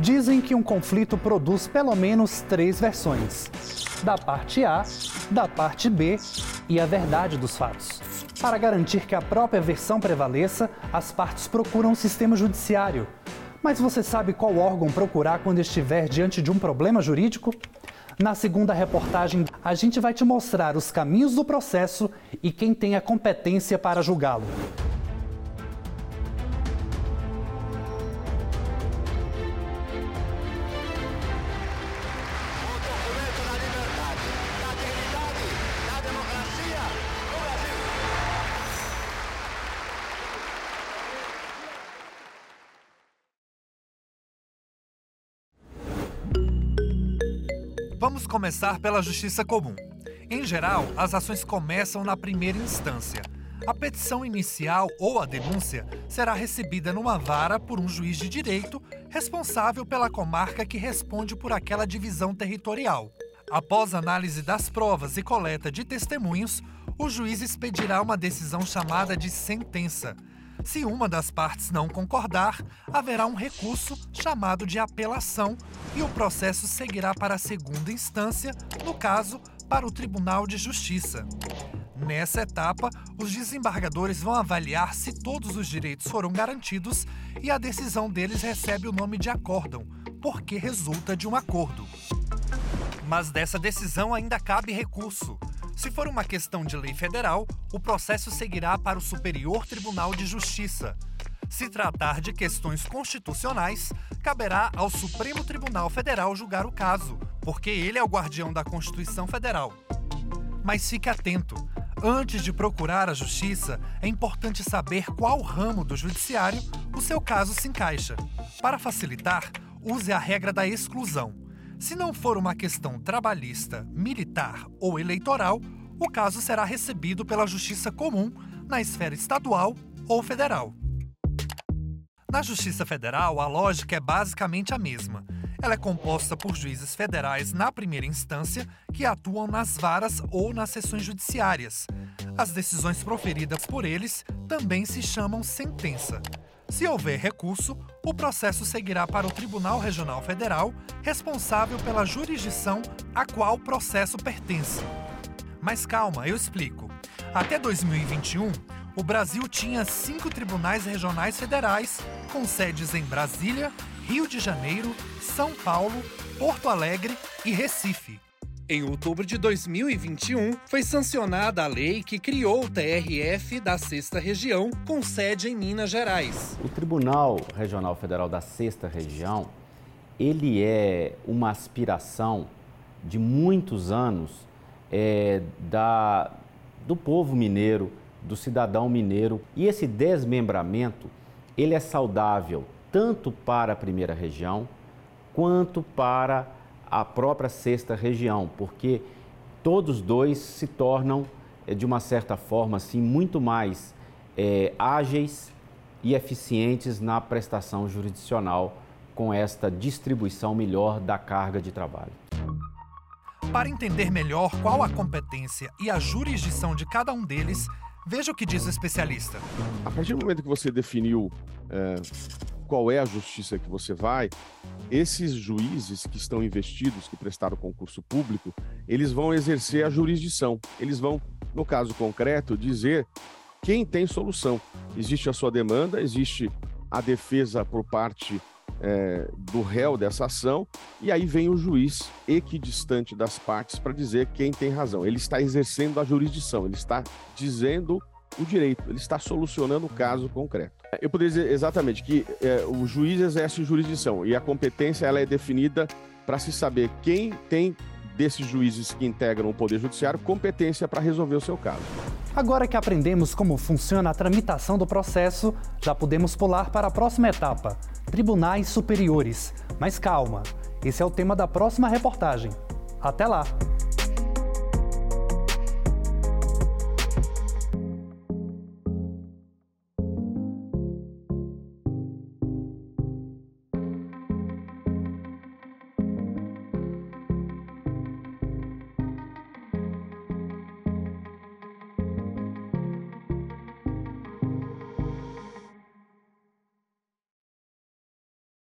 Dizem que um conflito produz pelo menos três versões: da parte A, da parte B e a verdade dos fatos. Para garantir que a própria versão prevaleça, as partes procuram o sistema judiciário. Mas você sabe qual órgão procurar quando estiver diante de um problema jurídico? Na segunda reportagem, a gente vai te mostrar os caminhos do processo e quem tem a competência para julgá-lo. Vamos começar pela justiça comum. Em geral, as ações começam na primeira instância. A petição inicial ou a denúncia será recebida numa vara por um juiz de direito responsável pela comarca que responde por aquela divisão territorial. Após análise das provas e coleta de testemunhos, o juiz expedirá uma decisão chamada de sentença. Se uma das partes não concordar, haverá um recurso chamado de apelação e o processo seguirá para a segunda instância, no caso, para o Tribunal de Justiça. Nessa etapa, os desembargadores vão avaliar se todos os direitos foram garantidos e a decisão deles recebe o nome de acórdão, porque resulta de um acordo. Mas dessa decisão ainda cabe recurso. Se for uma questão de lei federal, o processo seguirá para o Superior Tribunal de Justiça. Se tratar de questões constitucionais, caberá ao Supremo Tribunal Federal julgar o caso, porque ele é o guardião da Constituição Federal. Mas fique atento: antes de procurar a justiça, é importante saber qual ramo do judiciário o seu caso se encaixa. Para facilitar, use a regra da exclusão. Se não for uma questão trabalhista, militar ou eleitoral, o caso será recebido pela Justiça Comum na esfera estadual ou federal. Na Justiça Federal, a lógica é basicamente a mesma. Ela é composta por juízes federais na primeira instância que atuam nas varas ou nas sessões judiciárias. As decisões proferidas por eles também se chamam sentença. Se houver recurso, o processo seguirá para o Tribunal Regional Federal, responsável pela jurisdição a qual o processo pertence. Mas calma, eu explico. Até 2021, o Brasil tinha cinco tribunais regionais federais, com sedes em Brasília, Rio de Janeiro, São Paulo, Porto Alegre e Recife. Em outubro de 2021, foi sancionada a lei que criou o TRF da Sexta Região, com sede em Minas Gerais. O Tribunal Regional Federal da Sexta Região, ele é uma aspiração de muitos anos é, da, do povo mineiro, do cidadão mineiro. E esse desmembramento, ele é saudável tanto para a primeira região quanto para a própria sexta região, porque todos dois se tornam, eh, de uma certa forma, assim, muito mais é, ágeis e eficientes na prestação jurisdicional com esta distribuição melhor da carga de trabalho. Para entender melhor qual a competência e a jurisdição de cada um deles, veja o que diz o especialista. A partir do momento que você definiu é, qual é a justiça que você vai, esses juízes que estão investidos, que prestaram concurso público, eles vão exercer a jurisdição. Eles vão, no caso concreto, dizer quem tem solução. Existe a sua demanda, existe a defesa por parte é, do réu dessa ação, e aí vem o juiz equidistante das partes para dizer quem tem razão. Ele está exercendo a jurisdição, ele está dizendo o direito, ele está solucionando o caso concreto. Eu poderia dizer exatamente que é, o juiz exerce jurisdição e a competência ela é definida para se saber quem tem desses juízes que integram o Poder Judiciário competência para resolver o seu caso. Agora que aprendemos como funciona a tramitação do processo, já podemos pular para a próxima etapa: tribunais superiores. Mas calma, esse é o tema da próxima reportagem. Até lá!